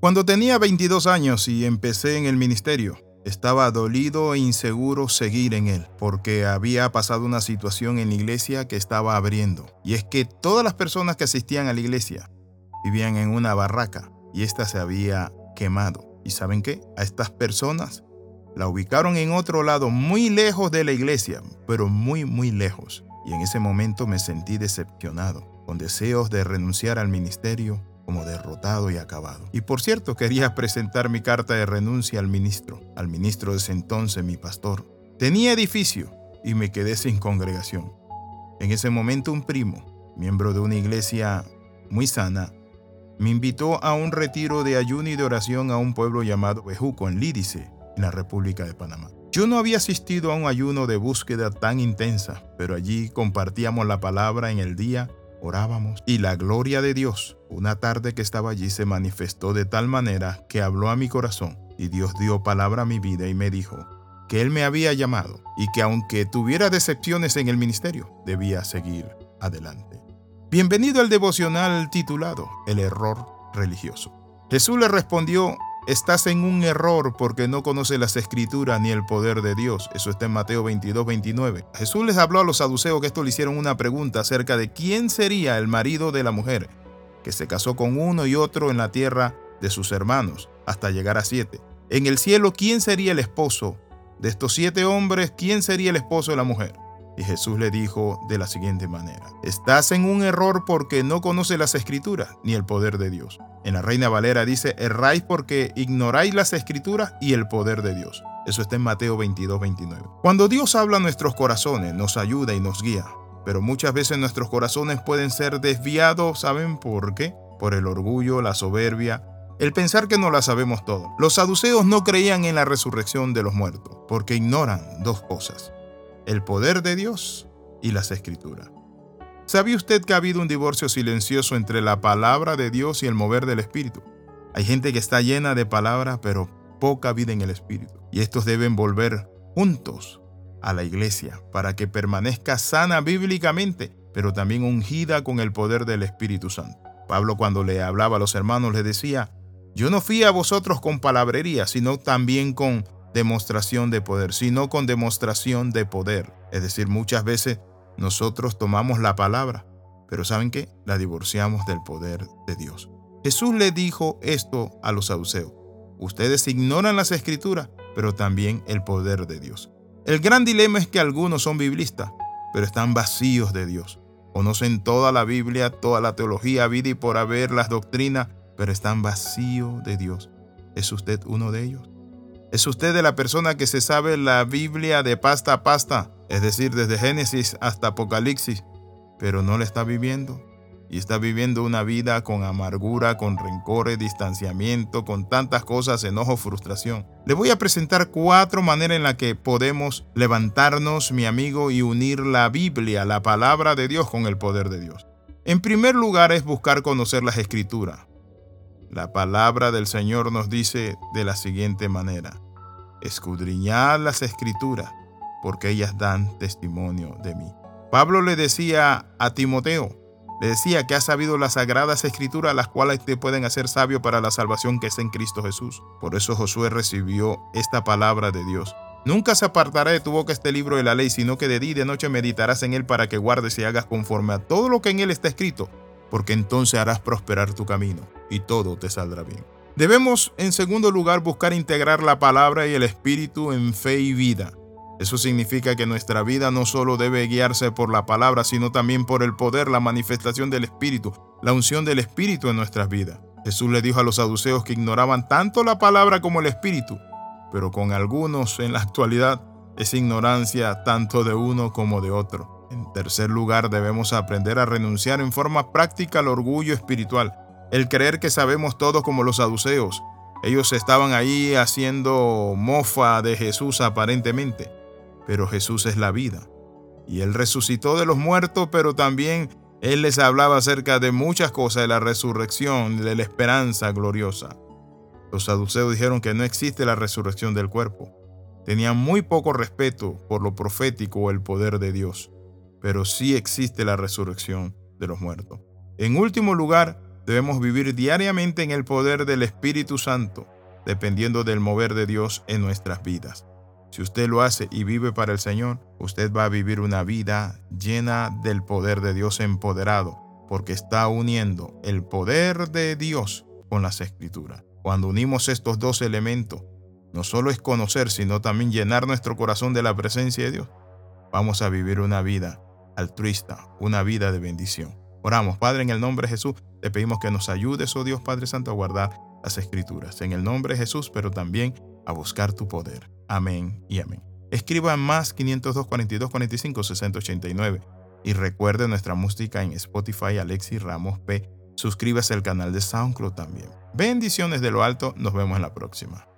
Cuando tenía 22 años y empecé en el ministerio, estaba dolido e inseguro seguir en él, porque había pasado una situación en la iglesia que estaba abriendo. Y es que todas las personas que asistían a la iglesia vivían en una barraca y ésta se había quemado. ¿Y saben qué? A estas personas la ubicaron en otro lado, muy lejos de la iglesia, pero muy, muy lejos. Y en ese momento me sentí decepcionado, con deseos de renunciar al ministerio como derrotado y acabado. Y por cierto, quería presentar mi carta de renuncia al ministro, al ministro de ese entonces, mi pastor. Tenía edificio y me quedé sin congregación. En ese momento un primo, miembro de una iglesia muy sana, me invitó a un retiro de ayuno y de oración a un pueblo llamado Bejuco, en Lídice, en la República de Panamá. Yo no había asistido a un ayuno de búsqueda tan intensa, pero allí compartíamos la palabra en el día, orábamos, y la gloria de Dios, una tarde que estaba allí, se manifestó de tal manera que habló a mi corazón, y Dios dio palabra a mi vida y me dijo que Él me había llamado y que aunque tuviera decepciones en el ministerio, debía seguir adelante. Bienvenido al devocional titulado El error religioso. Jesús le respondió, estás en un error porque no conoces las escrituras ni el poder de Dios. Eso está en Mateo 22, 29. Jesús les habló a los saduceos que esto le hicieron una pregunta acerca de quién sería el marido de la mujer, que se casó con uno y otro en la tierra de sus hermanos, hasta llegar a siete. En el cielo, ¿quién sería el esposo de estos siete hombres? ¿Quién sería el esposo de la mujer? Y Jesús le dijo de la siguiente manera, estás en un error porque no conoces las escrituras ni el poder de Dios. En la Reina Valera dice, erráis porque ignoráis las escrituras y el poder de Dios. Eso está en Mateo 22, 29. Cuando Dios habla a nuestros corazones, nos ayuda y nos guía. Pero muchas veces nuestros corazones pueden ser desviados, ¿saben por qué? Por el orgullo, la soberbia, el pensar que no la sabemos todo. Los saduceos no creían en la resurrección de los muertos, porque ignoran dos cosas el poder de Dios y las escrituras. ¿Sabía usted que ha habido un divorcio silencioso entre la palabra de Dios y el mover del Espíritu? Hay gente que está llena de palabra, pero poca vida en el Espíritu. Y estos deben volver juntos a la iglesia para que permanezca sana bíblicamente, pero también ungida con el poder del Espíritu Santo. Pablo cuando le hablaba a los hermanos les decía, yo no fui a vosotros con palabrería, sino también con demostración de poder, sino con demostración de poder. Es decir, muchas veces nosotros tomamos la palabra, pero ¿saben qué? La divorciamos del poder de Dios. Jesús le dijo esto a los saduceos. Ustedes ignoran las escrituras, pero también el poder de Dios. El gran dilema es que algunos son biblistas, pero están vacíos de Dios. Conocen toda la Biblia, toda la teología, vida y por haber las doctrinas, pero están vacíos de Dios. ¿Es usted uno de ellos? ¿Es usted de la persona que se sabe la Biblia de pasta a pasta, es decir, desde Génesis hasta Apocalipsis, pero no la está viviendo? Y está viviendo una vida con amargura, con rencores, distanciamiento, con tantas cosas, enojo, frustración. Le voy a presentar cuatro maneras en las que podemos levantarnos, mi amigo, y unir la Biblia, la palabra de Dios, con el poder de Dios. En primer lugar es buscar conocer las escrituras. La palabra del Señor nos dice de la siguiente manera, escudriñad las escrituras, porque ellas dan testimonio de mí. Pablo le decía a Timoteo, le decía que ha sabido las sagradas escrituras, las cuales te pueden hacer sabio para la salvación que es en Cristo Jesús. Por eso Josué recibió esta palabra de Dios. Nunca se apartará de tu boca este libro de la ley, sino que de día y de noche meditarás en él para que guardes y hagas conforme a todo lo que en él está escrito, porque entonces harás prosperar tu camino y todo te saldrá bien. Debemos, en segundo lugar, buscar integrar la palabra y el espíritu en fe y vida. Eso significa que nuestra vida no solo debe guiarse por la palabra, sino también por el poder, la manifestación del espíritu, la unción del espíritu en nuestras vidas. Jesús le dijo a los saduceos que ignoraban tanto la palabra como el espíritu, pero con algunos en la actualidad es ignorancia tanto de uno como de otro. En tercer lugar, debemos aprender a renunciar en forma práctica al orgullo espiritual el creer que sabemos todo como los saduceos. Ellos estaban ahí haciendo mofa de Jesús aparentemente, pero Jesús es la vida. Y Él resucitó de los muertos, pero también Él les hablaba acerca de muchas cosas, de la resurrección, de la esperanza gloriosa. Los saduceos dijeron que no existe la resurrección del cuerpo. Tenían muy poco respeto por lo profético o el poder de Dios, pero sí existe la resurrección de los muertos. En último lugar, Debemos vivir diariamente en el poder del Espíritu Santo, dependiendo del mover de Dios en nuestras vidas. Si usted lo hace y vive para el Señor, usted va a vivir una vida llena del poder de Dios empoderado, porque está uniendo el poder de Dios con las escrituras. Cuando unimos estos dos elementos, no solo es conocer, sino también llenar nuestro corazón de la presencia de Dios, vamos a vivir una vida altruista, una vida de bendición. Oramos, Padre, en el nombre de Jesús, te pedimos que nos ayudes, oh Dios Padre Santo, a guardar las escrituras. En el nombre de Jesús, pero también a buscar tu poder. Amén y amén. Escriba más 502 42 45 689 y recuerde nuestra música en Spotify Alexis Ramos P. Suscríbase al canal de SoundCloud también. Bendiciones de lo alto, nos vemos en la próxima.